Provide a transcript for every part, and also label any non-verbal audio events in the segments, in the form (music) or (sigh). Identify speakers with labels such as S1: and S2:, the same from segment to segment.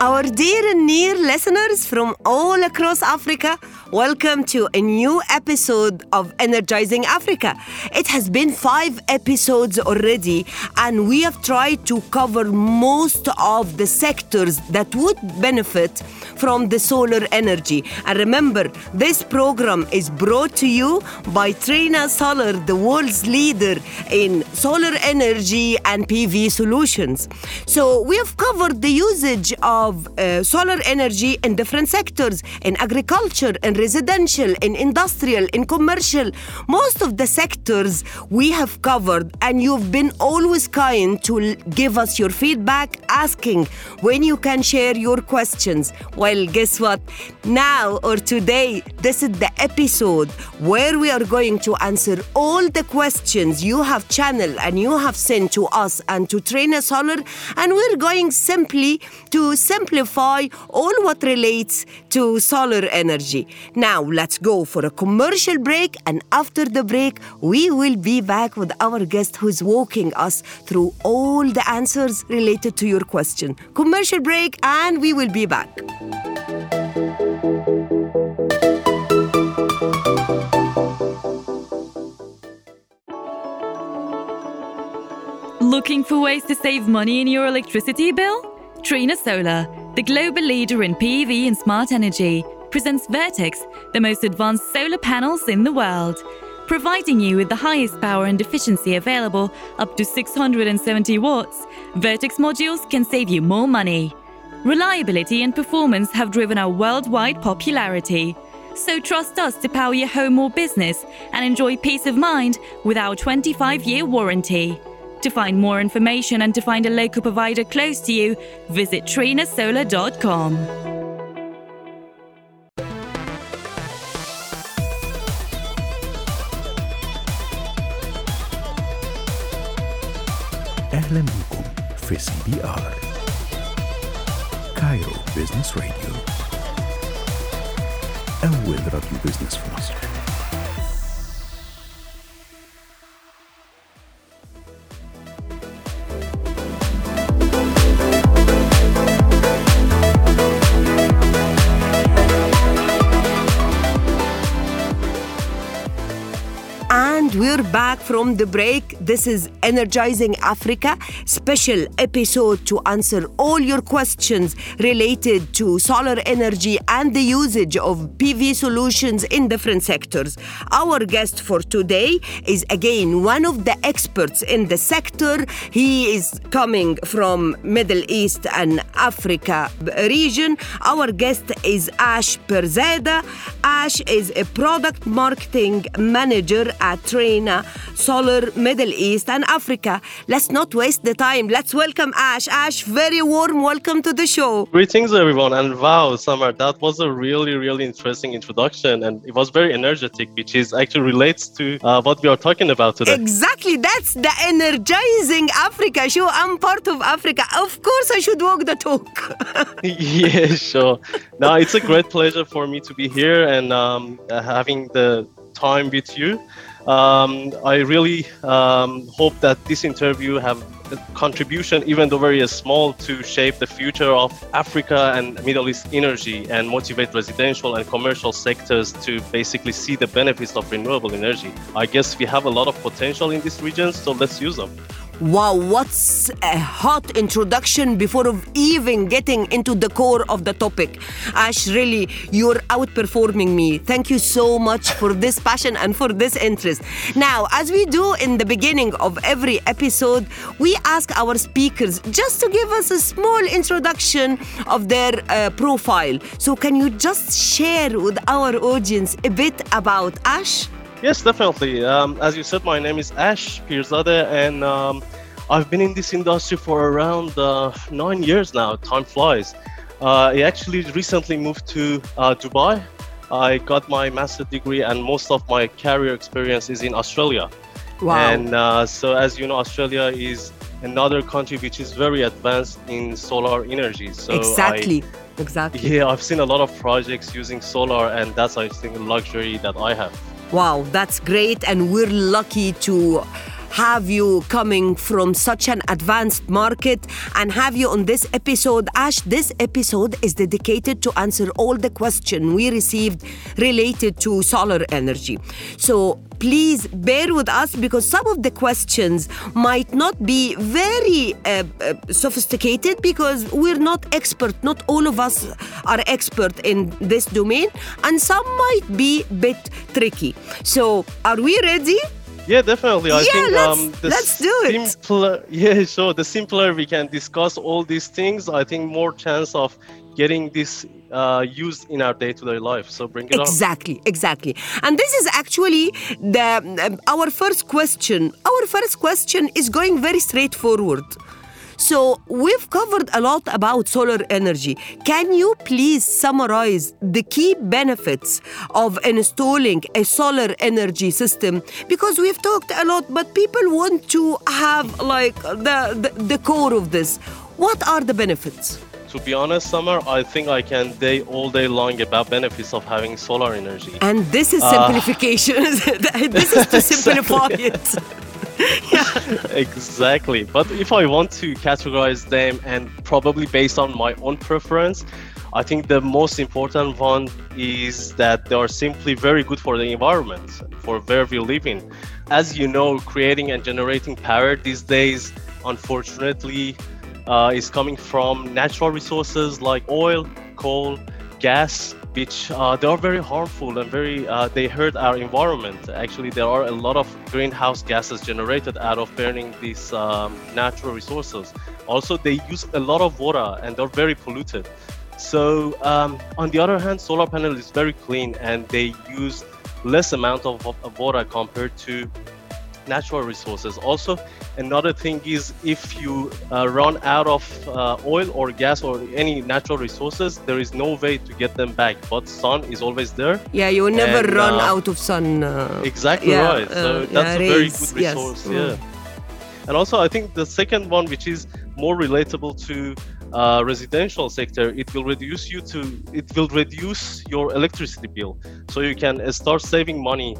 S1: Our dear and near listeners from all across Africa, welcome to a new episode of Energizing Africa. It has been five episodes already, and we have tried to cover most of the sectors that would benefit from the solar energy. And remember, this program is brought to you by Trina Solar, the world's leader in solar energy and PV solutions. So, we have covered the usage of uh, solar energy in different sectors in agriculture, in residential, in industrial, in commercial. Most of the sectors we have covered, and you've been always kind to give us your feedback, asking when you can share your questions. Well, guess what? Now or today, this is the episode where we are going to answer all the questions you have channeled and you have sent to us and to Trina Solar, and we're going simply to simplify all what relates to solar energy. Now, let's go for a commercial break, and after the break, we will be back with our guest who's walking us through all the answers related to your question. Commercial break, and we will be back.
S2: Looking for ways to save money in your electricity bill? Trina Solar, the global leader in PV and smart energy, presents Vertex, the most advanced solar panels in the world, providing you with the highest power and efficiency available up to 670 watts. Vertex modules can save you more money. Reliability and performance have driven our worldwide popularity. So trust us to power your home or business and enjoy peace of mind with our 25 year warranty. To find more information and to find a local provider close to you, visit trinasolar.com.
S3: أهلا بكم في سي بي آر كايرو بيزنس راديو أول راديو بيزنس في مصر
S1: we're back from the break. This is Energizing Africa, special episode to answer all your questions related to solar energy and the usage of PV solutions in different sectors. Our guest for today is again one of the experts in the sector. He is coming from Middle East and Africa region. Our guest is Ash Pirzadeh. Ash is a product marketing manager at Trina Solar Middle East and Africa. Let's not waste the time. Let's welcome Ash. Ash, very warm welcome to the show.
S4: Greetings, everyone. And wow, Samar, that was a really, really interesting introduction. And it was very energetic, which is actually relates to uh, what we are talking about today.
S1: Exactly, that's the energizing Africa show. I'm part of Africa. Of course, I should walk the talk. (laughs)
S4: yeah, sure. Now, it's a great pleasure for me to be here and um, having the time with you. Um, I really um, hope that this interview have a contribution, even though very small, to shape the future of Africa and Middle East energy and motivate residential and commercial sectors to basically see the benefits of renewable energy. I guess we have a lot of potential in this region, so let's use them.
S1: Wow, what's a hot introduction before of even getting into the core of the topic. Ash, really, you're outperforming me. Thank you so much for this passion and for this interest. Now, as we do in the beginning of every episode, we ask our speakers just to give us a small introduction of their uh, profile. So, can you just share with our audience a bit about Ash?
S4: Yes, definitely. Um, as you said, my name is Ash Pirzadeh, and um, I've been in this industry for around uh, nine years now. Time flies. Uh, I actually recently moved to uh, Dubai. I got my master's degree, and most of my career experience is in Australia.
S1: Wow.
S4: And uh, so, as you know, Australia is another country which is very advanced in solar energy. So I-
S1: exactly. exactly.
S4: yeah, I've seen a lot of projects using solar, and that's I think a luxury that I have.
S1: Wow, that's great. And we're lucky to have you coming from such an advanced market and have you on this episode. Ash, this episode is dedicated to answer all the questions we received related to solar energy. So please bear with us because some of the questions might not be very uh, uh, sophisticated because we're not expert not all of us are expert in this domain and some might be bit tricky so are we ready
S4: Yeah, definitely. I
S1: Yeah,
S4: think
S1: let's-
S4: um, the
S1: let's do it.
S4: simpler, (laughs) Yeah, sure. The simpler we can discuss all these things, I think more chance of getting this uh, used in our day-to-day life. So bring it on.
S1: Exactly, exactly. And this is actually the um, our first question. Our first question is going very straightforward. So we've covered a lot about solar energy. Can you please summarize the key benefits of installing a solar energy system? Because we've talked a lot, but people want to have like the, the, the core of this. What are the benefits?
S4: To be honest, Samar, I think I can day all day long about benefits of having solar energy.
S1: And this is
S4: Uh,
S1: simplification. (laughs) this is to (laughs) simplify it. (laughs)
S4: exactly. But if I want to categorize them and probably based on my own preference, I think the most important one is that they are simply very good for the environment, for where we live in. As you know, creating and generating power these days, unfortunately, uh, is coming from natural resources like oil, coal, gas, which uh, they are very harmful and very uh, they hurt our environment. Actually, there are a lot of greenhouse gases generated out of burning these um, natural resources. Also, they use a lot of water and they're very polluted. So, um, on the other hand, solar panel is very clean and they use less amount of, of, of water compared to natural resources. Also, another thing is if you uh, run out of uh, oil or gas or any natural resources, there is no way to get them back. But sun is always there.
S1: Yeah, you will never
S4: And,
S1: run
S4: uh,
S1: out of sun. Uh,
S4: Exactly
S1: yeah,
S4: right. So
S1: uh,
S4: that's
S1: yeah,
S4: a very
S1: rays,
S4: good
S1: yes.
S4: resource.
S1: Mm.
S4: Yeah. And also, I think the second one, which is more relatable to uh, residential sector, it will reduce you to it will reduce your electricity bill, so you can start saving money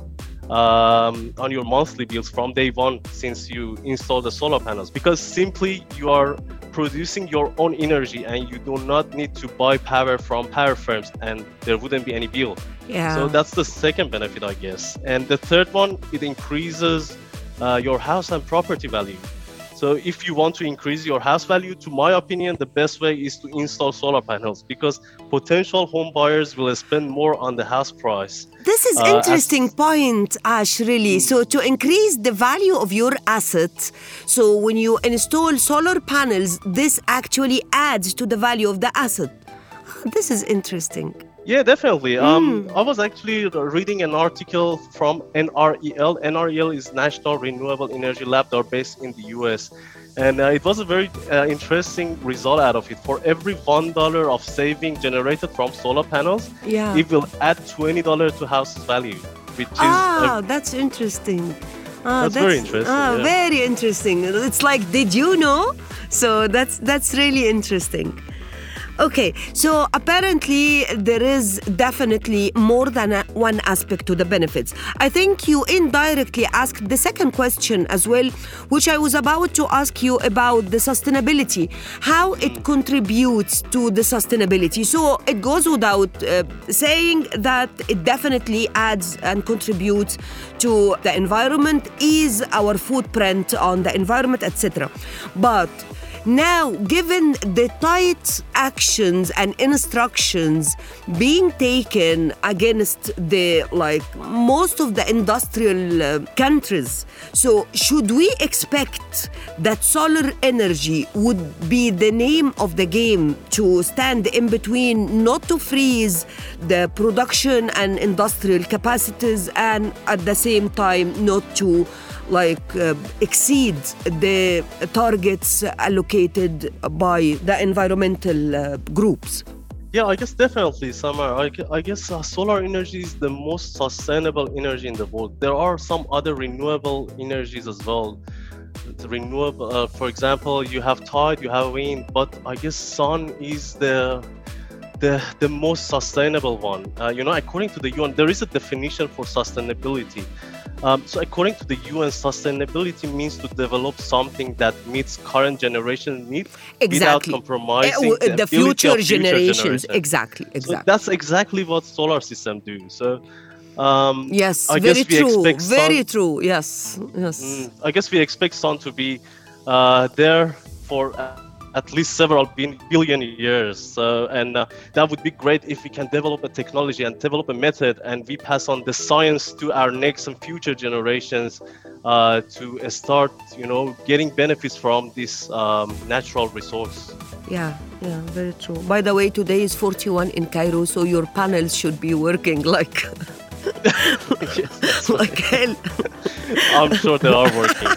S4: um, on your monthly bills from day one since you install the solar panels. Because simply you are producing your own energy and you do not need to buy power from power firms, and there wouldn't be any bill.
S1: Yeah.
S4: So that's the second benefit, I guess. And the third one, it increases uh, your house and property value. So if you want to increase your house value, to my opinion, the best way is to install solar panels because potential home buyers will spend more on the house price.
S1: This is
S4: Uh, as-
S1: interesting point, Ash. Really. So to increase the value of your asset, so when you install solar panels, this actually adds to the value of the asset. (laughs) This is interesting.
S4: Yeah, definitely. Um, I was actually reading an article from NREL. NREL is National Renewable Energy Lab. They're based in the US. And uh, it was a very uh, interesting result out of it. For every $1 of saving generated from solar panels,
S1: Yeah.
S4: it will add $20 to house value, which is
S1: Ah,
S4: a
S1: that's interesting. Ah,
S4: That's very interesting,
S1: Ah,
S4: yeah.
S1: very interesting. It's like, did you know? So that's that's really interesting. Okay, so apparently there is definitely more than a, one aspect to the benefits. I think you indirectly asked the second question as well, which I was about to ask you about the sustainability, how it contributes to the sustainability. So it goes without uh, saying that it definitely adds and contributes to the environment, is our footprint on the environment, etc. But now, given the tight actions and instructions being taken against the like most of the industrial uh, countries, so should we expect that solar energy would be the name of the game to stand in between, not to freeze the production and industrial capacities, and at the same time not to like uh, exceed the targets allocated by the environmental uh, groups
S4: yeah i guess definitely Samar i, I guess uh, solar energy is the most sustainable energy in the world there are some other renewable energies as well renewable uh, for example you have tide you have wind but i guess sun is the the, the most sustainable one. Uh, you know, according to the UN, there is a definition for sustainability. Um, so according to the UN, sustainability means to develop something that meets current generation needs
S1: exactly.
S4: without compromising
S1: uh,
S4: the,
S1: the
S4: future,
S1: future generations. Exactly, exactly.
S4: So that's exactly what solar system do. So um,
S1: yes,
S4: I
S1: very true. Very
S4: sun,
S1: true. Yes, yes.
S4: Mm, I guess we expect sun to be uh, there for. At least several billion years. So, and uh, that would be great if we can develop a technology and develop a method, and we pass on the science to our next and future generations uh, to start, you know, getting benefits from this um, natural resource.
S1: Yeah, yeah, very true. By the way, today is 41 in Cairo, so your panels should be working like. (laughs) hell.
S4: I'm sure they are working.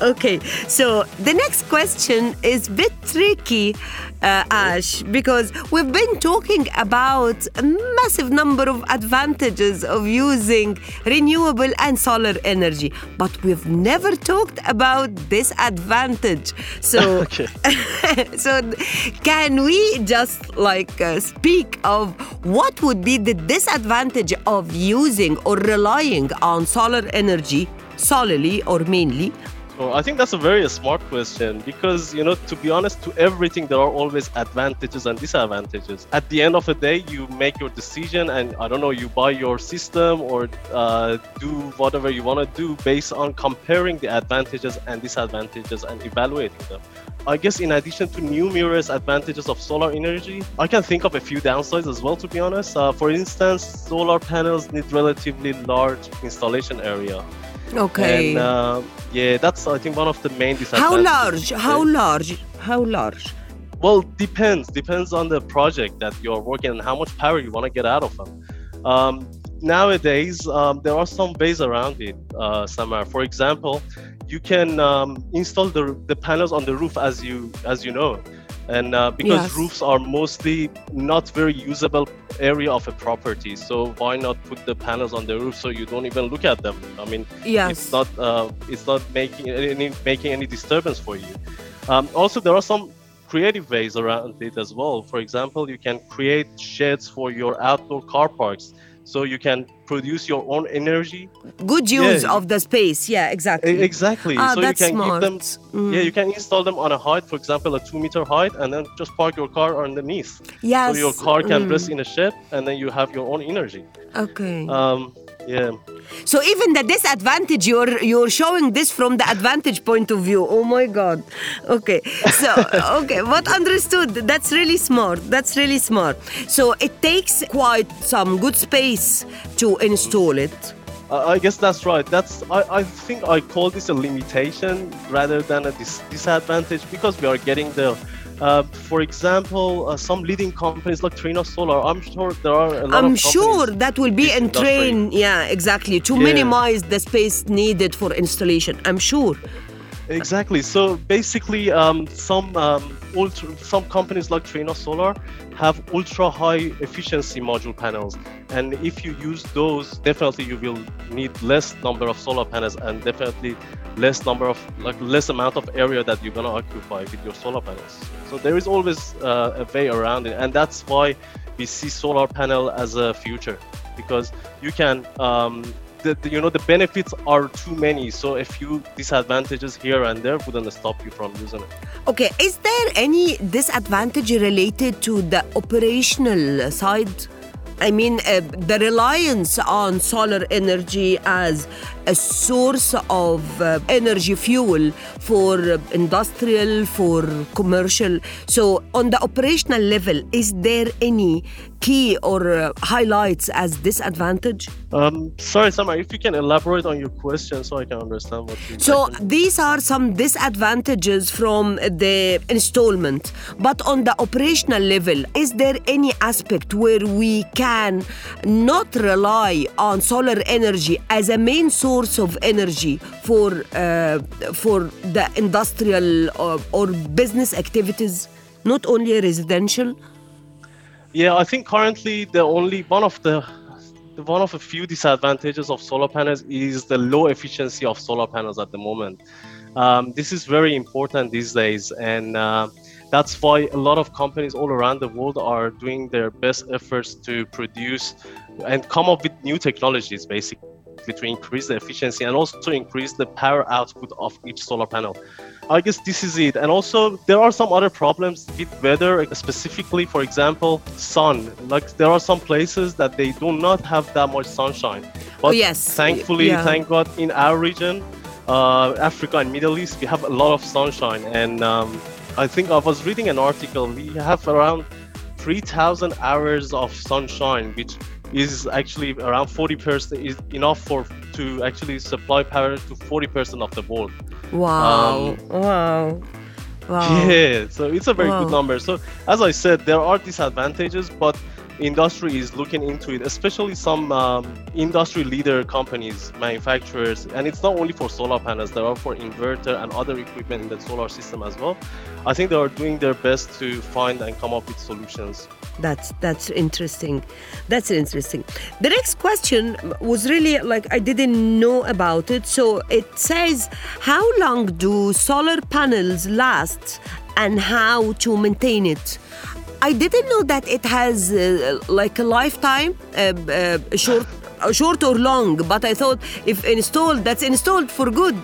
S4: (laughs)
S1: okay, so the next question is a bit tricky, uh, Ash, because we've been talking about a massive number of advantages of using renewable and solar energy, but we've never talked about disadvantage. So, (laughs)
S4: okay. (laughs)
S1: so can we just like uh, speak of what would be the disadvantage of using or relying on solar energy solely or mainly?
S4: Oh, I think that's a very smart question because, you know, to be honest, to everything there are always advantages and disadvantages. At the end of the day, you make your decision and I don't know, you buy your system or uh, do whatever you want to do based on comparing the advantages and disadvantages and evaluating them. I guess in addition to numerous advantages of solar energy, I can think of a few downsides as well, to be honest. Uh, for instance, solar panels need relatively large installation area.
S1: Okay.
S4: And uh, yeah, that's I think one of the main disadvantages.
S1: How large? How large? How large?
S4: Well, depends. Depends on the project that you're working and how much power you want to get out of them. Um, nowadays, um, there are some ways around it, uh, Samar. For example, you can um, install the, the panels on the roof as you as you know. And uh, because
S1: Yes.
S4: roofs are mostly not very usable area of a property so why not put the panels on the roof so you don't even look at them? I mean
S1: Yes.
S4: it's not uh, it's not making any making any disturbance for you. Um, also there are some creative ways around it as well. For example you can create sheds for your outdoor car parks so you can produce your own energy
S1: Good use
S4: Yeah.
S1: of the space. Yeah, exactly.
S4: Exactly.
S1: Ah,
S4: so
S1: that's
S4: you can
S1: smart.
S4: give them.
S1: Mm.
S4: Yeah, you can install them on a height, for example, a two meter height, and then just park your car underneath.
S1: Yes.
S4: So your car can
S1: mm.
S4: rest in a shed, and then you have your own energy.
S1: Okay.
S4: Um, yeah.
S1: So even the disadvantage, you're you're showing this from the advantage point of view. Oh my God. Okay. So (laughs) okay, what understood? That's really smart. That's really smart. So it takes quite some good space to install it.
S4: I guess that's right. That's I, I think I call this a limitation rather than a dis- disadvantage because we are getting there. Uh, for example, uh, some leading companies like Trina Solar, I'm sure there are a lot
S1: I'm sure that will be
S4: in
S1: train. Yeah, exactly. To
S4: Yeah.
S1: minimize the space needed for installation. I'm sure.
S4: Exactly. So basically, um, some um, ultra, some companies like Trina Solar have ultra high efficiency module panels, and if you use those, definitely you will need less number of solar panels, and definitely less number of like less amount of area that you're gonna occupy with your solar panels. So there is always uh, a way around it, and that's why we see solar panel as a future because you can um, the, the, you know the benefits are too many so a few disadvantages here and there wouldn't stop you from using it
S1: Okay, is there any disadvantage related to the operational side? I mean, uh, the reliance on solar energy as a source of uh, energy fuel for uh, industrial, for commercial. So, on the operational level, is there any key or uh, highlights as disadvantage?
S4: um, sorry Samar, if you can elaborate on your question so i can understand what you
S1: So these are some disadvantages from the installment. But on the operational level, is there any aspect where we can not rely on solar energy as a main source of energy for uh, for the industrial or, or business activities, not only residential?
S4: Yeah, I think currently the only one of the, the one of a few disadvantages of solar panels is the low efficiency of solar panels at the moment. Um, this is very important these days, and uh, that's why a lot of companies all around the world are doing their best efforts to produce and come up with new technologies, basically to increase the efficiency and also to increase the power output of each solar panel. I guess this is it. And also, there are some other problems with weather, specifically, for example, sun. Like, there are some places that they do not have that much sunshine. But
S1: Oh, yes.
S4: thankfully,
S1: Yeah.
S4: thank God, in our region, uh, Africa and Middle East, we have a lot of sunshine. And um, I think I was reading an article, we have around 3,000 hours of sunshine, which is actually around 40% is enough for to actually supply power to 40% of the world.
S1: Wow!
S4: Um,
S1: wow! Wow!
S4: Yeah, so it's a very
S1: Wow.
S4: good number. So as I said, there are disadvantages, but industry is looking into it, especially some um, industry leader companies, manufacturers, and it's not only for solar panels. There are for inverter and other equipment in the solar system as well. I think they are doing their best to find and come up with solutions.
S1: That's that's interesting. That's interesting. The next question was really like I didn't know about it. So it says, how long do solar panels last, and how to maintain it? I didn't know that it has uh, like a lifetime, uh, uh, short. uh, Short or long, but I thought if installed, that's installed for good.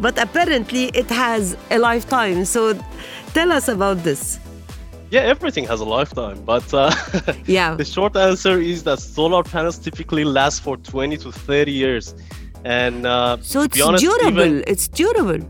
S1: But apparently, it has a lifetime. So, tell us about this.
S4: Yeah, everything has a lifetime, but uh, (laughs)
S1: Yeah.
S4: the short answer is that solar panels typically last for 20 to 30 years. And uh,
S1: So it's
S4: honest,
S1: durable.
S4: even-
S1: It's durable.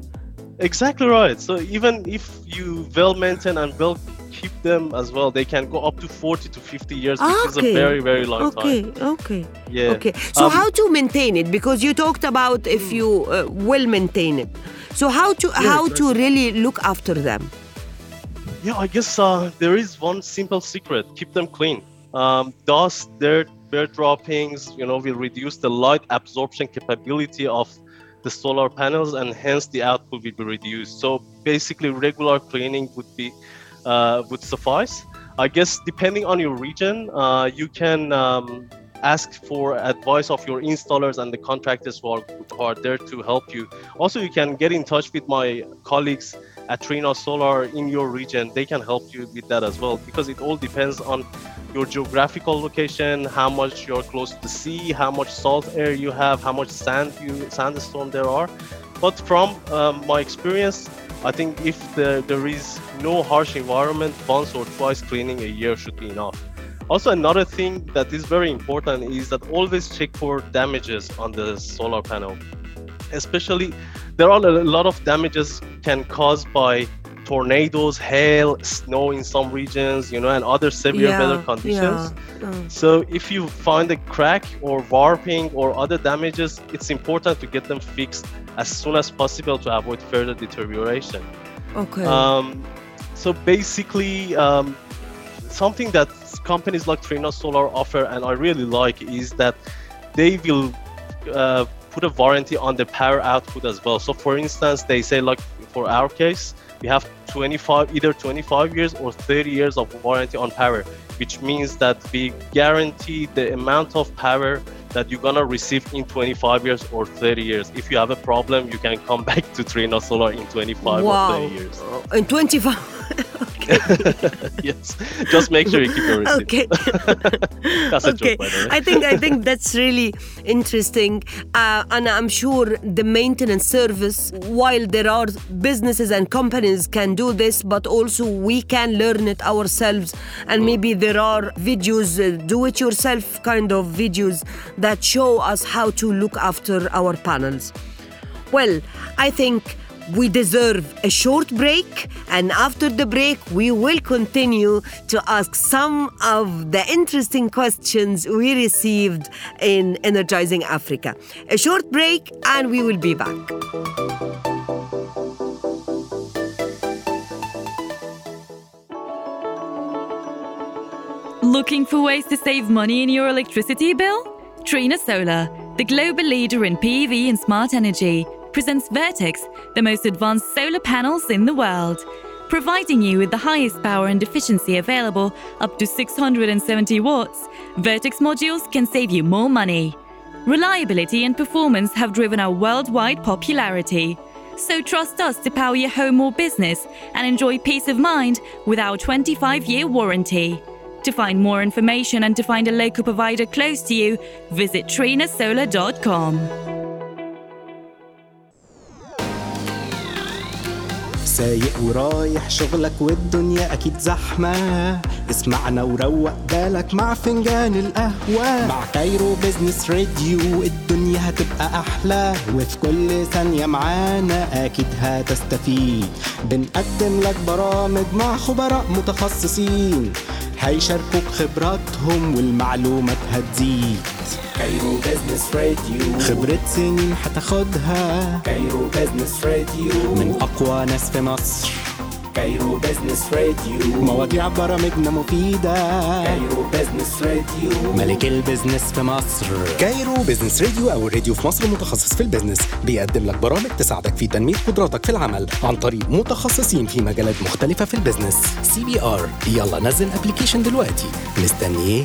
S4: Exactly right. So even if you well maintain and well keep them as well, they can go up to 40 to 50 years, which is a very, very long
S1: okay,
S4: time.
S1: Okay.
S4: Yeah.
S1: Okay. So
S4: Um,
S1: how to maintain it? Because you talked about if you uh, will maintain it. So how to how to really look after them?
S4: Yeah, I guess uh, there is one simple secret: keep them clean. Um, dust, dirt, bird droppings, you know, will reduce the light absorption capability of the solar panels, and hence the output will be reduced. So basically, regular cleaning would be uh, would suffice. I guess depending on your region, uh, you can um, ask for advice of your installers and the contractors who are, who are there to help you. Also, you can get in touch with my colleagues at Trina Solar in your region. They can help you with that as well because it all depends on your geographical location, how much you're close to the sea, how much salt air you have, how much sand you sandstorm there are. But from um, my experience, I think if the, there is no harsh environment, once or twice cleaning a year should be enough. Also, another thing that is very important is that always check for damages on the solar panel. Especially, there are a lot of damages can caused by tornadoes, hail, snow in some regions, you know, and other severe
S1: Yeah,
S4: weather conditions.
S1: yeah, mm.
S4: So if you find a crack or warping or other damages, it's important to get them fixed as soon as possible to avoid further deterioration.
S1: Okay.
S4: Um, so basically, um, something that companies like Trina Solar offer, and I really like, is that they will uh, put a warranty on the power output as well. So, for instance, they say like for our case, we have 25 either 25 years or 30 years of warranty on power which means that we guarantee the amount of power that you're gonna receive in 25 years or 30 years if you have a problem you can come (laughs) back to trina solar in 25
S1: wow.
S4: or 30 years
S1: In 25. (laughs) (laughs)
S4: yes just make sure you keep your receipt
S1: Okay. (laughs)
S4: that's a
S1: okay.
S4: joke by the way
S1: I think I think that's really interesting, uh, and I'm sure the maintenance service, while there are businesses and companies can do this, but also we can learn it ourselves, and maybe there are videos, uh, do-it-yourself kind of videos that show us how to look after our panels. Well, I think we deserve a short break, and after the break, we will continue to ask some of the interesting questions we received in Energizing Africa. A short break, and we will be back.
S2: Looking for ways to save money in your electricity bill? Trina Solar, the global leader in PV and smart energy, presents Vertex, the most advanced solar panels in the world. Providing you with the highest power and efficiency available, up to 670 watts, Vertex modules can save you more money. Reliability and performance have driven our worldwide popularity. So trust us to power your home or business and enjoy peace of mind with our 25 year warranty. To find more information and to find a local provider close to you, visit trinasolar.com.
S5: سايق ورايح شغلك والدنيا أكيد زحمة. اسمعنا وروق بالك مع فنجان القهوة. مع كايرو بيزنس راديو الدنيا هتبقى أحلى. وفي كل ثانية معانا أكيد هتستفيد. بنقدم لك برامج مع خبراء متخصصين. هيشاركوك خبراتهم والمعلومات هتزيد. كايرو بيزنس راديو. خبرة سنين هتاخدها. كايرو بيزنس راديو. من أقوى ناس في مصر. كايرو بيزنس راديو. مواضيع برامجنا مفيدة. كايرو بيزنس راديو. ملك البيزنس في مصر.
S6: كايرو بيزنس راديو أو الراديو في مصر متخصص في البيزنس بيقدم لك برامج تساعدك في تنمية قدراتك في العمل عن طريق متخصصين في مجالات مختلفة في البيزنس. سي بي آر. يلا نزل ابلكيشن دلوقتي. مستني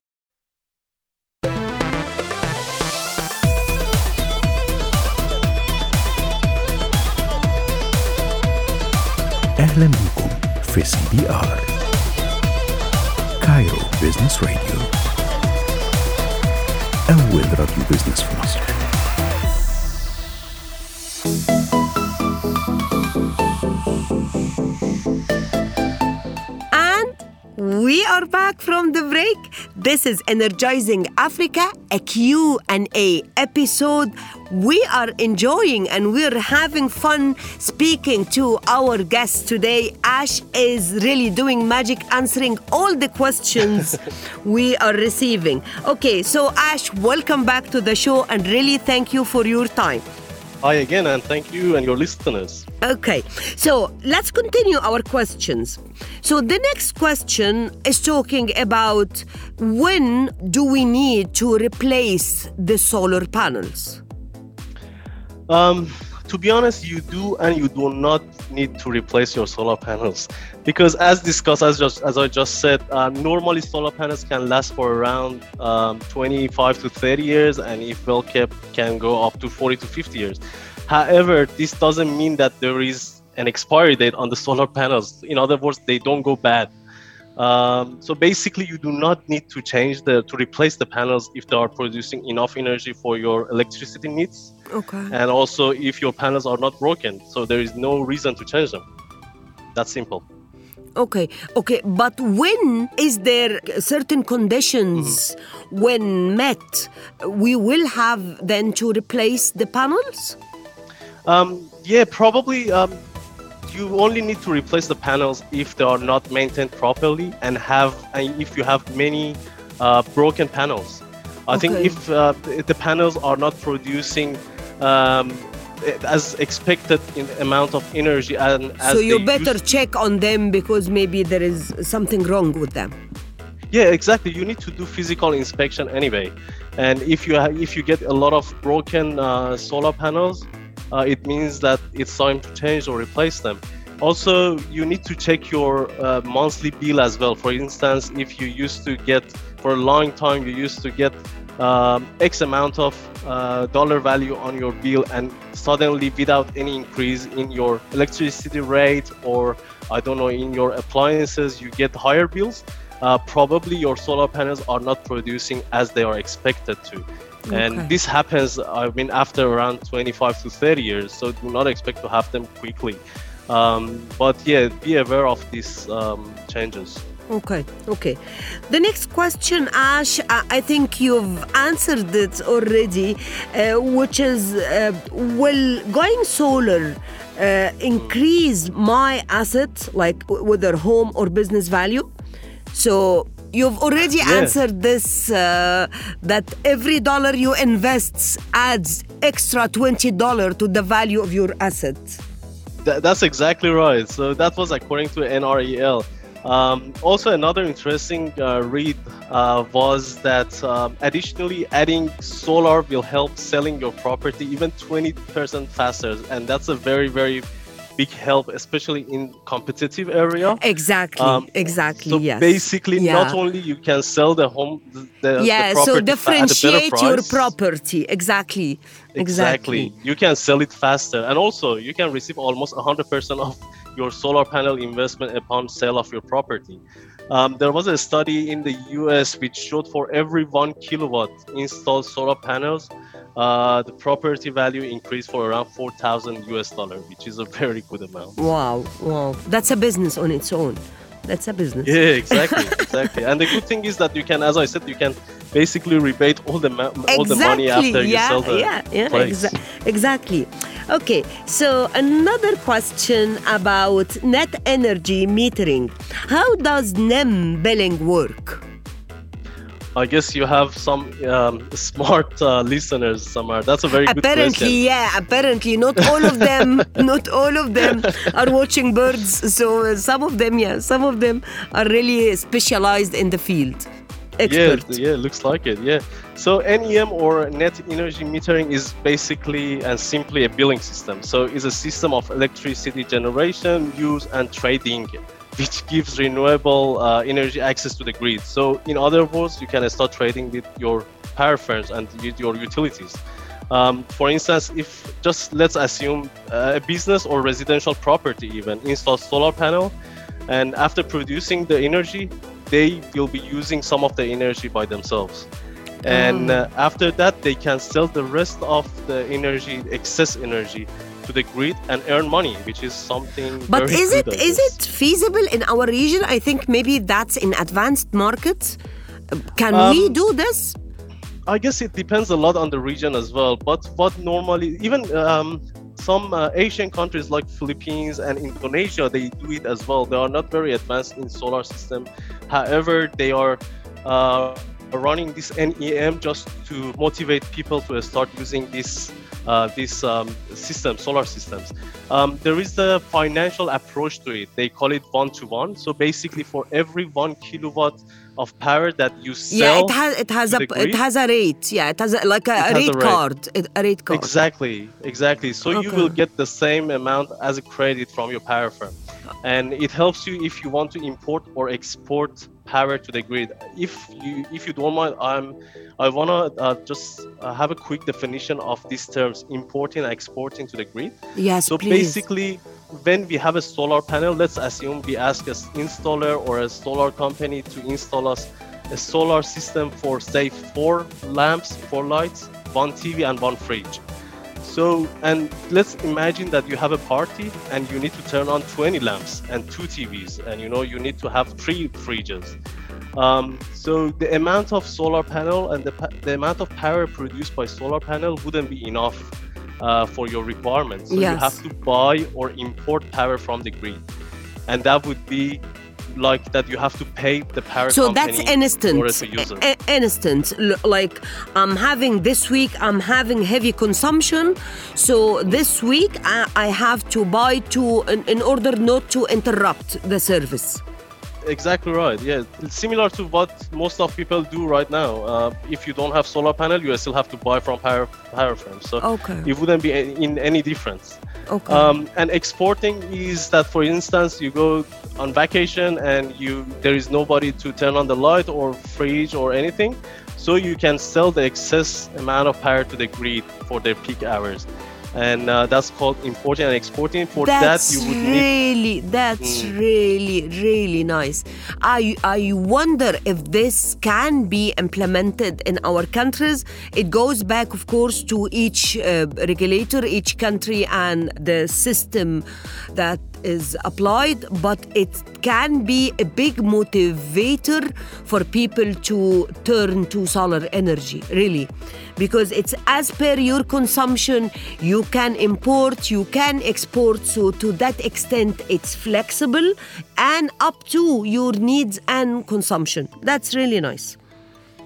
S3: أهلا بكم في سي بي آر كايرو بيزنس راديو أول راديو بيزنس في مصر
S1: we are back from the break. This is Energizing Africa, a Q&A episode. We are enjoying and we're having fun speaking to our guest today. Ash is really doing magic answering all the questions (laughs) we are receiving. Okay, so Ash, welcome back to the show and really thank you for your time.
S4: Hi again, and thank you and your listeners.
S1: Okay, so let's continue our questions. So the next question is talking about when do we need to replace the solar panels?
S4: Um, to be honest, you do and you do not need to replace your solar panels because, as discussed, as just as I just said, uh, normally solar panels can last for around um, 25 to 30 years, and if well kept, can go up to 40 to 50 years. However, this doesn't mean that there is an expiry date on the (laughs) solar panels. In other words, they don't go bad. Um, so basically, you do not need to change the to replace the panels if they are producing enough energy for your electricity needs
S1: Okay.
S4: and also if your panels are not broken so there is no reason to change them that's simple
S1: Okay, okay, but when is there certain conditions when met, we will have then to replace the panels?
S4: Um, yeah, probably. Um, you only need to replace the panels if they are not maintained properly and have and if you have many uh, broken panels. I think if uh, the panels are not producing um, as expected in amount of energy and as
S1: so you better
S4: used-
S1: check on them because maybe there is something wrong with them.
S4: Yeah, exactly. You need to do physical inspection anyway, and if you ha- if you get a lot of broken uh, solar panels, uh, it means that it's time to change or replace them. Also, you need to check your uh, monthly bill as well. For instance, if you used to get for a long time, you used to get um, X amount of uh, dollar value on your bill, and suddenly, without any increase in your electricity rate or I don't know in your appliances, you get higher bills. Uh, probably your solar panels are not producing as they are expected to.
S1: Okay.
S4: And this happens, I mean, after around 25 to 30 years. So do not expect to have them quickly. Um, but yeah, be aware of these um, changes.
S1: Okay, okay. The next question, Ash, I think you've answered it already, uh, which is uh, will going solar uh, increase my asset, like whether home or business value? So you've already
S4: Yeah.
S1: answered this uh, that every dollar you invest adds extra $20 to the value of your asset.
S4: Th- that's exactly right. So that was according to NREL. Um, also, another interesting uh, read uh, was that um, additionally adding solar will help selling your property even 20% faster, and that's a very very big help, especially in competitive area.
S1: Exactly,
S4: Um,
S1: exactly,
S4: So
S1: yes.
S4: basically, not only you can sell the home, the, the
S1: yeah,
S4: property
S1: so differentiate your property. Exactly.
S4: Exactly. You can sell it faster. And also, you can receive almost 100% of your solar panel investment upon sale of your property. Um, there was a study in the US which showed for every one kilowatt installed solar panels, uh, the property value increased for around 4,000 US dollar, which is a very good amount.
S1: Wow, wow. That's a business on its own. That's a business.
S4: Yeah, exactly, (laughs) exactly. And the good thing is that you can, as I said, you can basically rebate all the ma- all the money after you
S1: yeah,
S4: sell the
S1: yeah, yeah,
S4: place.
S1: exa- exactly. Okay, so another question about net energy metering. How does NEM billing work?
S4: I guess you have some um, (laughs) smart uh, listeners, Samar. That's a very good
S1: apparently,
S4: question.
S1: yeah, apparently, not all of them, (laughs) not all of them are watching birds. So uh, some of them, yeah, some of them are really specialized in the field. Expert.
S4: Yeah, yeah, looks like it. Yeah. So NEM or net energy metering is basically and simply a billing system. So it's a system of electricity generation, use, and trading, which gives renewable uh, energy access to the grid. So in other words, you can start trading with your power firms and your utilities. Um, for instance, if just let's assume uh, a business or residential property even installs solar panel, and after producing the energy, they will be using some of the energy by themselves. And
S1: Oh.
S4: uh, after that, they can sell the rest of the energy, excess energy, to the grid and earn money, which is something.
S1: But is it is it feasible in our region? I think maybe that's in advanced markets. Can we
S4: Um,
S1: do this?
S4: I guess it depends a lot on the region as well. But what normally, even um, some uh, Asian countries like Philippines and Indonesia, they do it as well. They are not very advanced in solar system. However, they are uh, running this NEM just to motivate people to start using this uh, this um, system, solar systems. Um, there is the financial approach to it. They call it one to one. So basically, for every one kilowatt of power that you sell,
S1: yeah, it has it has a
S4: the
S1: it has a rate. Yeah, it has a, like a, a rate
S4: rate.
S1: card. A a rate card.
S4: Exactly, exactly. So you will get the same amount as a credit from your power firm, and it helps you if you want to import or export power to the grid. If you if you don't mind, I'm I wanna uh, just uh, have a quick definition of these terms: importing and exporting to the grid.
S1: Yes,
S4: So
S1: please.
S4: basically, when we have a solar panel, let's assume we ask an installer or a solar company to install us a solar system for say four lamps, four lights, one TV, and one fridge. So, and let's imagine that you have a party and you need to turn on 20 lamps and two TVs, and you know you need to have three fridges. Um, so the amount of solar panel and the, the amount of power produced by solar panel wouldn't be enough uh, for your requirements. So you have to buy or import power from the grid, and that would be like that you have to pay the power
S1: So that's
S4: company
S1: instant.
S4: in order to use it.
S1: I- I- instant. Like I'm having this week, I'm having heavy consumption. So this week I, I have to buy to in, in order not to interrupt the service.
S4: Exactly right. Yeah, it's similar to what most of people do right now. Uh, if you don't have solar panel, you still have to buy from power power firms. So
S1: Okay.
S4: it wouldn't be in any difference.
S1: Okay.
S4: Um, and exporting is that, for instance, you go on vacation and you there is nobody to turn on the light or fridge or anything, so you can sell the excess amount of power to the grid for their peak hours, and uh, that's called importing and exporting. For
S1: that's
S4: that, you would need
S1: really that's
S4: Mm.
S1: really really nice i i wonder if this can be implemented in our countries it goes back of course to each uh, regulator each country and the system that is applied but it can be a big motivator for people to turn to solar energy really. Because it's as per your consumption you can import you can export so to that extent it's flexible and up to your needs and consumption. That's really nice.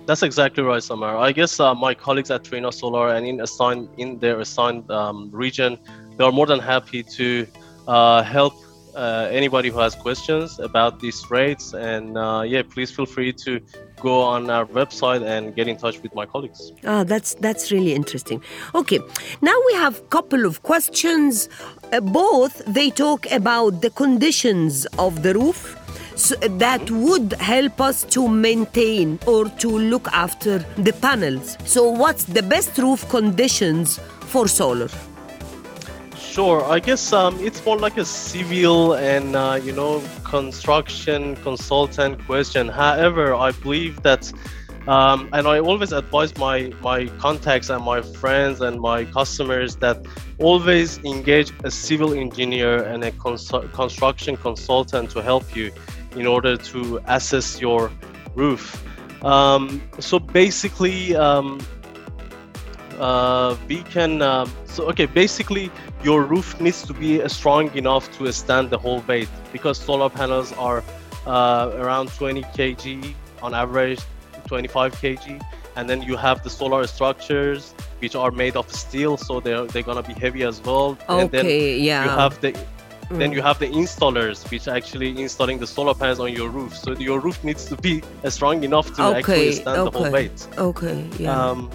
S4: That's exactly right, Samar. I guess uh, my colleagues at Trina Solar and in assigned in their assigned um, region, they are more than happy to uh, help uh, anybody who has questions about these rates. And uh, yeah, please feel free to go on our website and get in touch with my colleagues.
S1: Ah, that's that's really interesting. Okay, now we have a couple of questions. Uh, both they talk about the conditions of the roof so that would help us to maintain or to look after the panels. So, what's the best roof conditions for solar?
S4: Sure, I guess um, it's more like a civil and uh, you know construction consultant question. However, I believe that, um, and I always advise my my contacts and my friends and my customers that always engage a civil engineer and a cons- construction consultant to help you in order to assess your roof. Um, so basically. Um, uh, we can um, so okay basically your roof needs to be uh, strong enough to stand the whole weight because solar panels are uh, around 20 kg on average 25 kg and then you have the solar structures which are made of steel so they're they're gonna be heavy as well and then
S1: Okay, yeah.
S4: you have the then
S1: Mm.
S4: you have the installers which actually installing the solar panels on your roof so your roof needs to be uh, strong enough to actually
S1: okay,
S4: stand the whole
S1: okay,
S4: weight
S1: okay, yeah.
S4: um,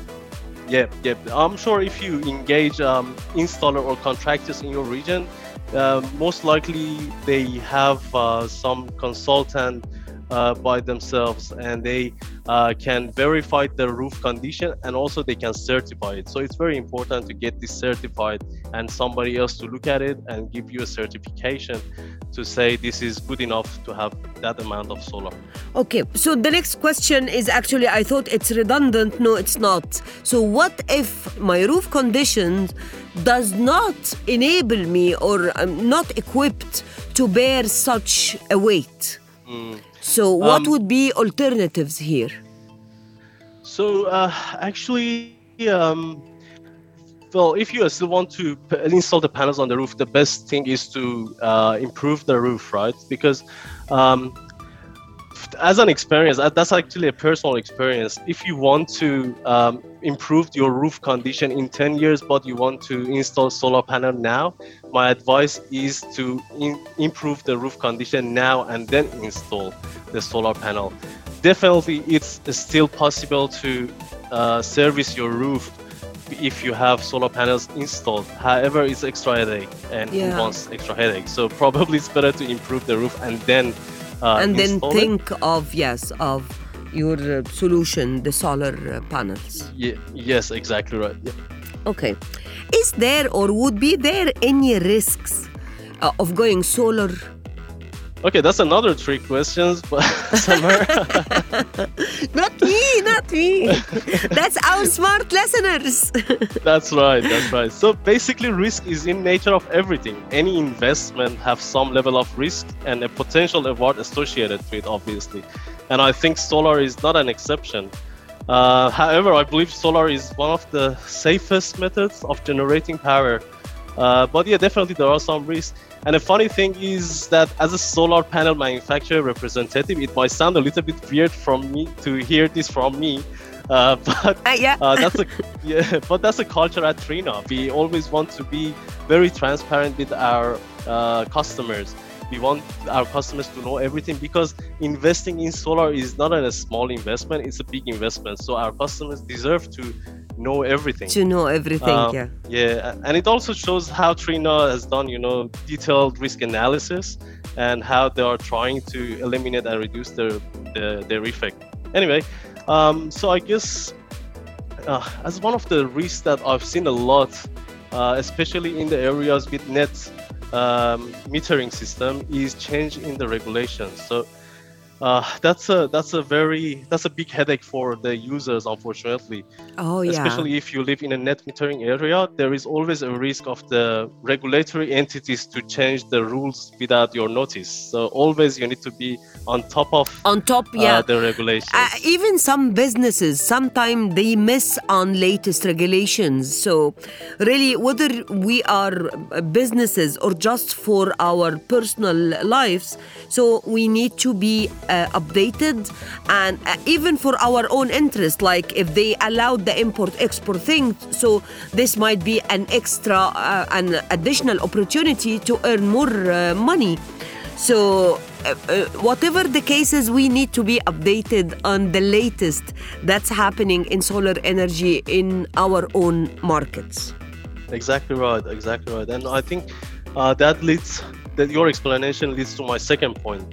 S4: yeah, yeah. I'm sure if you engage um, installer or contractors in your region, uh, most likely they have uh, some consultant uh, by themselves and they uh, can verify the roof condition and also they can certify it. So it's very important to get this certified and somebody else to look at it and give you a certification to say this is good enough to have that amount of solar.
S1: Okay, so the next question is actually, I thought it's redundant. No, it's not. So, what if my roof conditions does not enable me or I'm not equipped to bear such a weight?
S4: Mm.
S1: So, what
S4: Um,
S1: would be alternatives here?
S4: So uh, actually, um, well, if you still want to install the panels on the roof, the best thing is to uh, improve the roof, right? Because um, as an experience, that's actually a personal experience. If you want to um, improve your roof condition in 10 years, but you want to install solar panel now, my advice is to in- improve the roof condition now and then install the solar panel. Definitely, it's still possible to uh, service your roof if you have solar panels installed. However, it's extra headache and
S1: Yeah.
S4: it wants extra headache. So probably it's better to improve the roof and then uh,
S1: and then
S4: it.
S1: think of, yes, of your uh, solution, the solar uh, panels.
S4: Ye- yes, exactly right. Yeah.
S1: Okay. Is there or would be there any risks uh, of going solar?
S4: Okay, that's another three questions, but (laughs) Samar, (laughs)
S1: Not me, not me. (laughs) That's our smart listeners.
S4: that's right, that's right. So basically, risk is in nature of everything. Any investment have some level of risk and a potential reward associated with, it, obviously. And I think solar is not an exception. Uh, however, I believe solar is one of the safest methods of generating power. Uh, but yeah, definitely there are some risks. And the funny thing is that as a solar panel manufacturer representative, it might sound a little bit weird from me to hear this from me. Uh, (laughs) but
S1: uh, yeah.
S4: uh, that's a yeah, (laughs) but that's a culture at Trina. We always want to be very transparent with our uh, customers. We want our customers to know everything because investing in solar is not a small investment; it's a big investment. So our customers deserve to know everything.
S1: To know everything,
S4: Um,
S1: yeah.
S4: Yeah, and it also shows how Trina has done, you know, detailed risk analysis and how they are trying to eliminate and reduce their their, their effect. Anyway, um, so I guess uh, as one of the risks that I've seen a lot, uh, especially in the areas with net um, metering system, is change in the regulations. So uh, that's a that's a very that's a big headache for the users, unfortunately.
S1: Oh, yeah.
S4: Especially if you live in a net metering area, there is always a risk of the regulatory entities to change the rules without your notice. So always you need to be on top of
S1: on top,
S4: uh,
S1: yeah.
S4: the regulations.
S1: Uh, even some businesses sometimes they miss on latest regulations so really whether we are uh, businesses or just for our personal lives so we need to be uh, updated and uh, even for our own interest like if they allowed the import export thing so this might be an extra uh, an additional opportunity to earn more uh, money so, uh, uh, whatever the cases, we need to be updated on the latest that's happening in solar energy in our own markets.
S4: Exactly right. Exactly right. And I think uh, that leads that your explanation leads to my second point.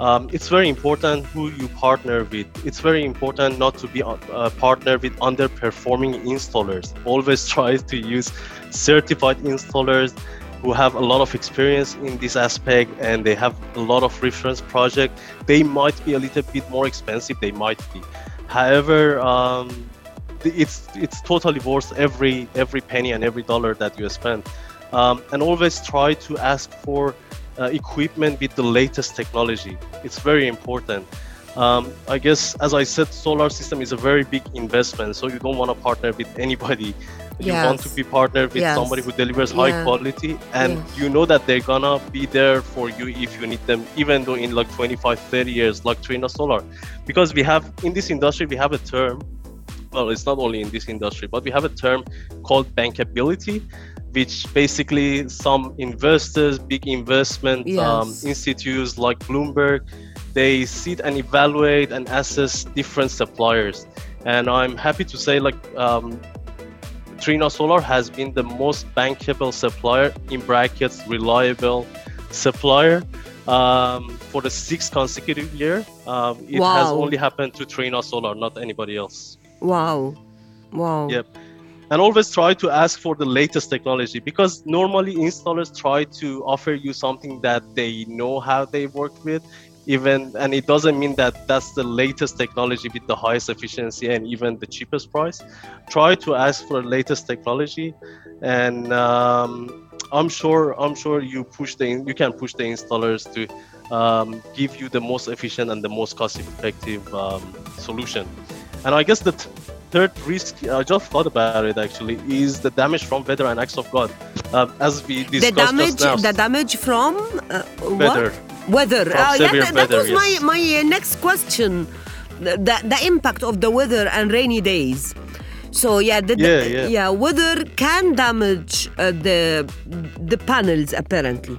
S4: Um, it's very important who you partner with. It's very important not to be a uh, partner with underperforming installers. Always (laughs) try to use certified installers who have a lot of experience in this aspect and they have a lot of reference project. They might be a little bit more expensive. They might be. However, um, it's it's totally worth every every penny and every dollar that you spend um, and always try to ask for uh, equipment with the latest technology it's very important um, i guess as i said solar system is a very big investment so you don't want to partner with anybody you want to be partnered with
S1: Yes.
S4: somebody who delivers high
S1: Yeah.
S4: quality and
S1: Yes.
S4: you know that they're gonna be there for you if you need them even though in like 25 30 years like trina solar because we have in this industry we have a term well, it's not only in this industry, but we have a term called bankability, which basically some investors, big investment um, institutes like Bloomberg, they sit and evaluate and assess different suppliers. And I'm happy to say, like, um, Trina Solar has been the most bankable supplier in brackets, reliable supplier um, for the sixth consecutive year. Um, it has only happened to Trina Solar, not anybody else.
S1: Wow. Wow.
S4: Yep. And always try to ask for the latest technology because normally installers try to offer you something that they know how they work with even and it doesn't mean that that's the latest technology with the highest efficiency and even the cheapest price. Try to ask for the latest technology and um, i'm sure i'm sure you push the you can push the installers to um, give you the most efficient and the most cost effective um, solution. And i guess the t- third risk i just thought about it actually is the damage from weather and acts of god uh, as we discussed
S1: The
S4: damage, now
S1: the damage from uh,
S4: Weather.
S1: What? Weather.
S4: From
S1: Ah, yeah, that, that was my
S4: yes.
S1: my uh, next question. The, the the impact of the weather and rainy days. So yeah, the, the-
S4: Yeah, yeah.
S1: weather can damage uh, the the panels apparently.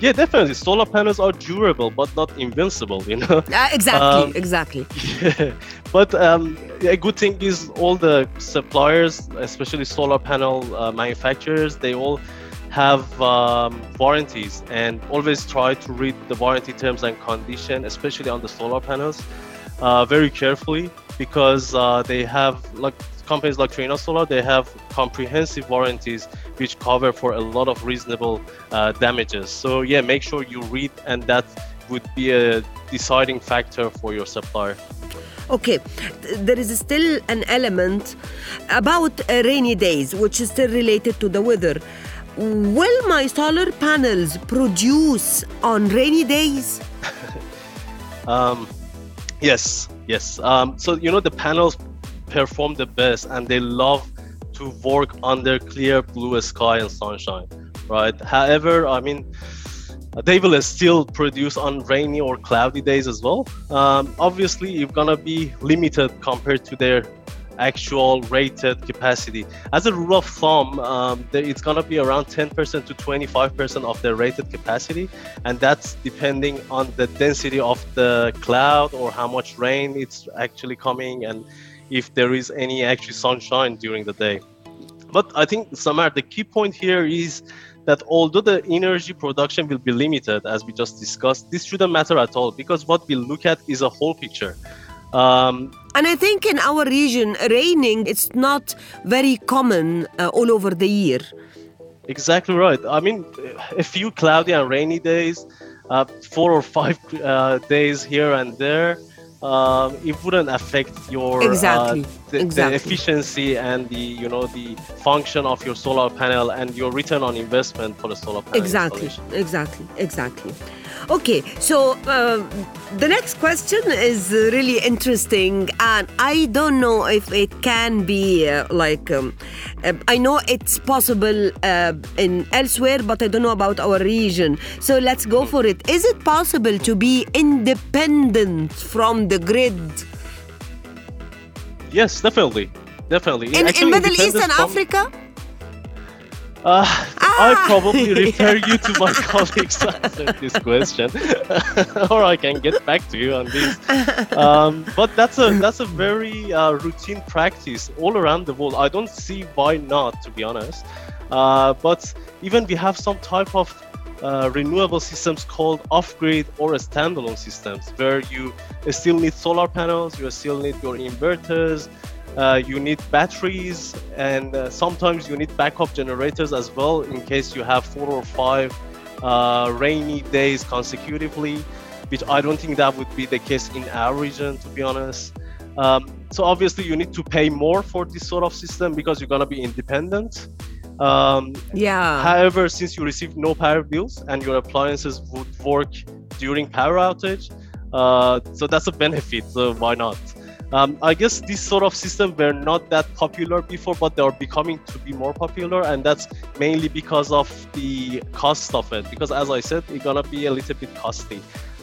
S4: Yeah, definitely. Solar panels are durable, but not invincible. You know.
S1: Uh, (laughs) exactly,
S4: Um,
S1: exactly. (laughs)
S4: but um, a good thing is all the suppliers, especially solar panel uh, manufacturers, they all have um, warranties and always try to read the warranty terms and condition, especially on the solar panels, uh, very carefully because uh, they have like companies like Trina Solar, they have comprehensive warranties which cover for a lot of reasonable uh, damages. So yeah, make sure you read, and that would be a deciding factor for your supplier.
S1: Okay, there is still an element about uh, rainy days, which is still related to the weather. Will my solar panels produce on rainy days? (laughs)
S4: Um, yes, yes. Um, so you know the panels perform the best and they love to work under clear blue sky and sunshine, right? However, I mean, they will still produce on rainy or cloudy days as well. Um, obviously, you're gonna be limited compared to their actual rated capacity. As a rule of thumb, um, it's to be around 10% to 25% of their rated capacity, and that's depending on the density of the cloud or how much rain it's actually coming, and if there is any actual sunshine during the day. But I think, Samar, the key point here is that although the energy production will be limited, as we just discussed, this shouldn't matter at all because what we look at is a whole picture.
S1: Um, and I think in our region, raining it's not very common uh, all over the year.
S4: Exactly right. I mean, a few cloudy and rainy days, uh, four or five uh, days here and there, um, it wouldn't affect your
S1: uh, exactly.
S4: The,
S1: exactly.
S4: the efficiency and the you know the function of your solar panel and your return on investment for the solar panel.
S1: Exactly. Exactly. Exactly. Okay, so uh, the next question is really interesting, and I don't know if it can be uh, like um, uh, I know it's possible uh, in elsewhere, but I don't know about our region. So let's go for it. Is it possible to be independent from the grid?
S4: Yes, definitely, definitely.
S1: In, in Middle East and from... Africa.
S4: Uh, ah. I probably (laughs) refer you to my (laughs) colleagues to answer this question, (laughs) or I can get back to you on this. Um, but that's a that's a very uh, routine practice all around the world. I don't see why not, to be honest. Uh, but even we have some type of uh, renewable systems called off-grid or standalone systems, where you still need solar panels, you still need your inverters, uh, you need batteries and uh, sometimes you need backup generators as well in case you have four or five uh, rainy days consecutively which i don't think that would be the case in our region to be honest. Um, so obviously you need to pay more for this sort of system because you're going to be independent. Um,
S1: yeah.
S4: however since you receive no power bills and your appliances would work during power outage uh, so that's a benefit so why not um, I guess these sort of systems were not that popular before, but they are becoming to be more popular, and that's mainly because of the cost of it. Because as I said, it's gonna be a little bit costly.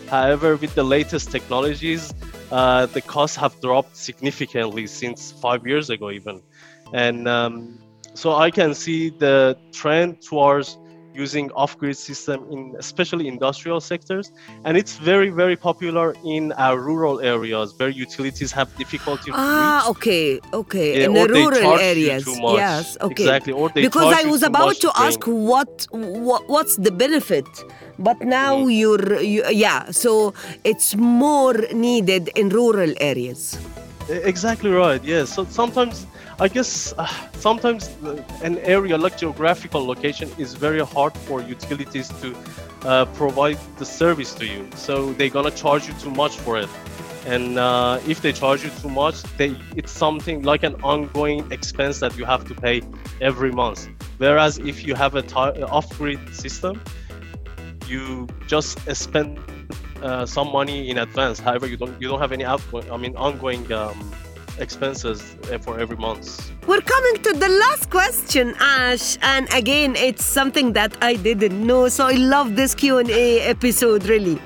S4: However, with the latest technologies, uh, the costs have dropped significantly since five years ago, even, and um, so I can see the trend towards using off-grid system in especially industrial sectors. And it's very very popular in our rural areas where utilities have difficulty
S1: ah okay okay. Yeah, in the rural areas. yes okay.
S4: Exactly or
S1: because i was about to ask what, what what's the benefit? But now mm. you're you, yeah so it's more needed in rural areas.
S4: Exactly right yes. So sometimes I guess uh, sometimes an area like geographical location is very hard for utilities to uh, provide the service to you. So they're gonna charge you too much for it. And uh, if they charge you too much, they, it's something like an ongoing expense that you have to pay every month. Whereas if you have a t- off-grid system, you just spend uh, some money in advance. However, you don't you don't have any outgoing. I mean, ongoing um, expenses for every month.
S1: We're coming to the last question, Ash, and again, it's something that I didn't know, so I love this Q&A episode really.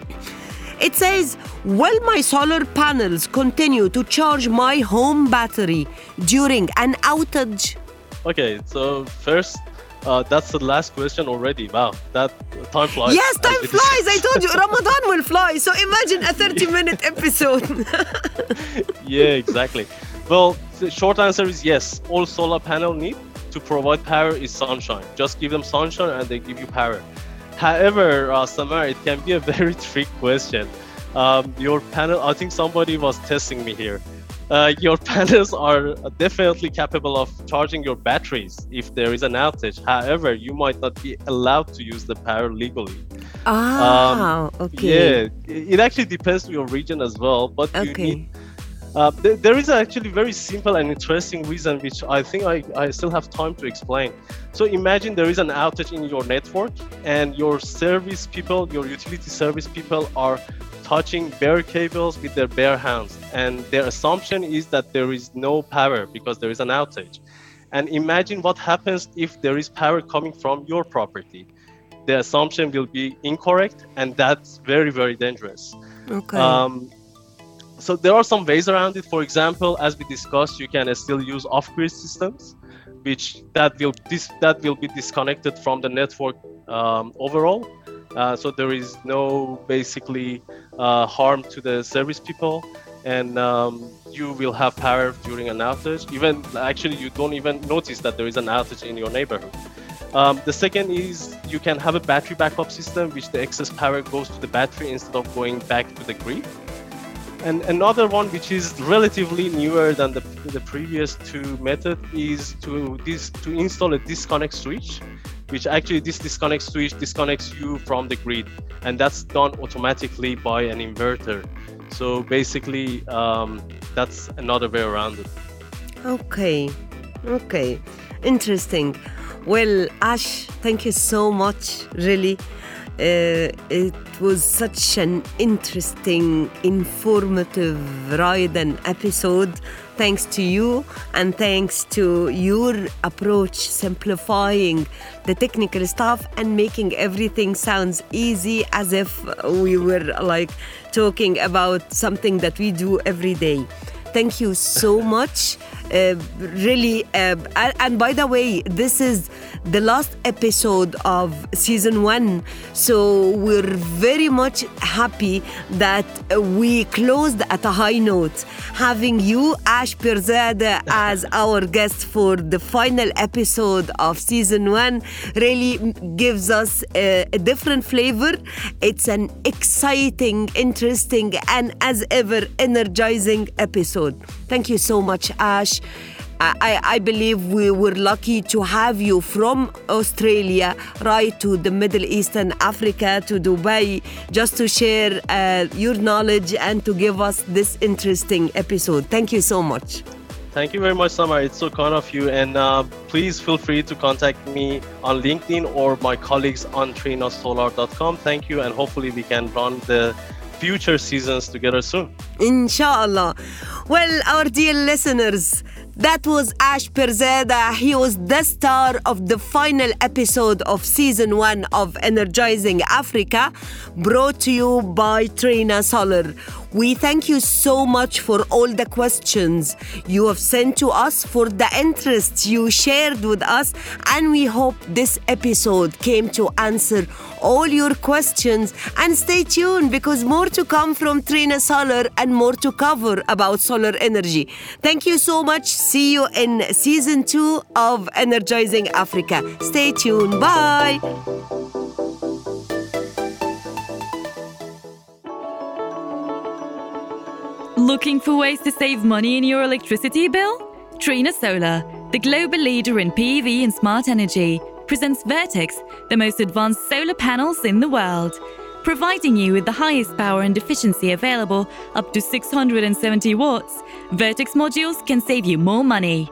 S1: It says, Will my solar panels continue to charge my home battery during an outage?
S4: Okay, so first, uh, that's the last question already. Wow, that time flies.
S1: Yes, time flies. I told you, (laughs) Ramadan will fly. So imagine a 30 minute (laughs) episode. (laughs)
S4: yeah, exactly. Well, the short answer is yes. All solar panel need to provide power is sunshine. Just give them sunshine and they give you power. However, uh, Samar, it can be a very trick question. Um, your panel, I think somebody was testing me here uh, your (laughs) panels are definitely capable of charging your batteries if there is an outage. However, you might not be allowed to use the power legally.
S1: Ah, um, okay.
S4: Yeah, it actually depends on your region as well, but
S1: okay.
S4: you need. Uh, th- there is actually very simple and interesting reason which I think I, I still have time to explain. So imagine there is an outage in your network and your service people, your utility service people are touching bare cables with their bare hands. And their assumption is that there is no power because there is an outage. And imagine what happens if there is power coming from your property. The assumption will be incorrect, and that's very, very dangerous.
S1: Okay.
S4: Um, so there are some ways around it. For example, as we discussed, you can still use off-grid systems, which that will dis- that will be disconnected from the network um, overall. Uh, so there is no basically uh, harm to the service people, and um, you will have power during an outage. Even actually, you don't even notice that there is an outage in your neighborhood. Um, the second is you can have a battery backup system, which the excess power goes to the battery instead of going back to the grid. And another one, which is relatively newer than the, the previous two method, is to this to install a disconnect switch, which actually this disconnect switch disconnects you from the grid, and that's done automatically by an inverter. So basically, um, that's another way around it.
S1: Okay, okay, interesting. Well, Ash, thank you so much, really. Uh, it was such an interesting, informative ride and episode. Thanks to you, and thanks to your approach, simplifying the technical stuff and making everything sounds easy as if we were like talking about something that we do every day. Thank you so (laughs) much. Uh, really, uh, and, by the way, this is the last episode of season one. So we're very much happy that we closed at a high note. Having you, Ash Pirzadeh, (laughs) as our guest for the final episode of season one really gives us a, a different flavor. It's an exciting, interesting, and as ever, energizing episode. Thank you so much, Ash. I, I believe we were lucky to have you from Australia right to the Middle East and Africa to Dubai just to share uh, your knowledge and to give us this interesting episode. Thank you so much.
S4: Thank you very much, Samar. It's so kind of you. And uh, please feel free to contact me on LinkedIn or my colleagues on trinasolar.com. Thank you. And hopefully, we can run the future seasons together soon.
S1: Inshallah. Well, our dear listeners, that was Ash Pirzadeh. He was the star of the final episode of season one of Energizing Africa, brought to you by Trina Solar. We thank you so much for all the questions you have sent to us, for the interest you shared with us, and we hope this episode came to answer all your questions. And stay tuned because more to come from Trina Solar and more to cover about solar energy. Thank you so much. See you in season two of Energizing Africa. Stay tuned. Bye.
S2: Looking for ways to save money in your electricity bill? Trina Solar, the global leader in PV and smart energy, presents Vertex, the most advanced solar panels in the world. Providing you with the highest power and efficiency available, up to 670 watts, Vertex modules can save you more money.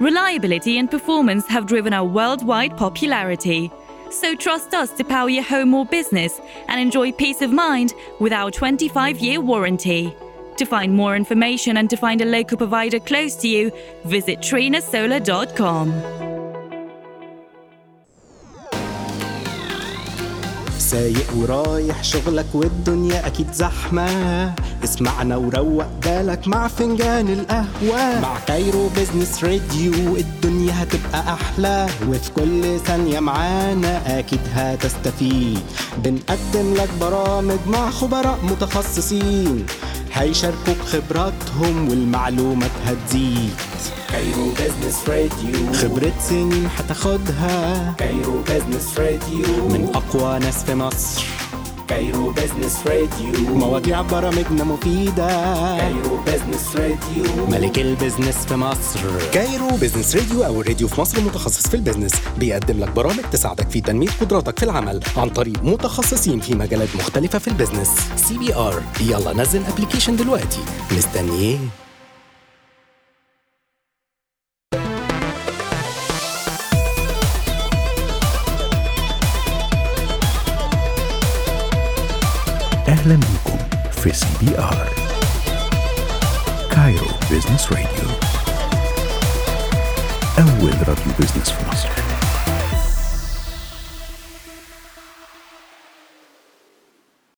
S2: Reliability and performance have driven our worldwide popularity. So trust us to power your home or business and enjoy peace of mind with our 25 year warranty. To find more information and to find a local provider close to you, visit trinasolar.com.
S5: سايق ورايح شغلك والدنيا أكيد زحمة. اسمعنا وروق بالك مع فنجان القهوة. مع كايرو بيزنس راديو الدنيا هتبقى أحلى. وفي كل ثانية معانا أكيد هتستفيد. بنقدم لك برامج مع خبراء متخصصين. هيشاركوك خبراتهم والمعلومات هتزيد. كايرو بيزنس راديو خبرة سنين هتاخدها. كايرو بيزنس راديو من أقوى ناس في مصر. كايرو بيزنس راديو مواضيع برامجنا مفيدة. كايرو بيزنس راديو ملك البيزنس في مصر.
S6: كايرو بيزنس راديو أو الراديو في مصر متخصص في البيزنس. بيقدم لك برامج تساعدك في تنمية قدراتك في العمل عن طريق متخصصين في مجالات مختلفة في البيزنس. سي بي ار يلا نزل ابلكيشن دلوقتي. مستني
S3: أهلا بكم في في سي بي آر كايرو بيزنس راديو أول راديو بيزنس في مصر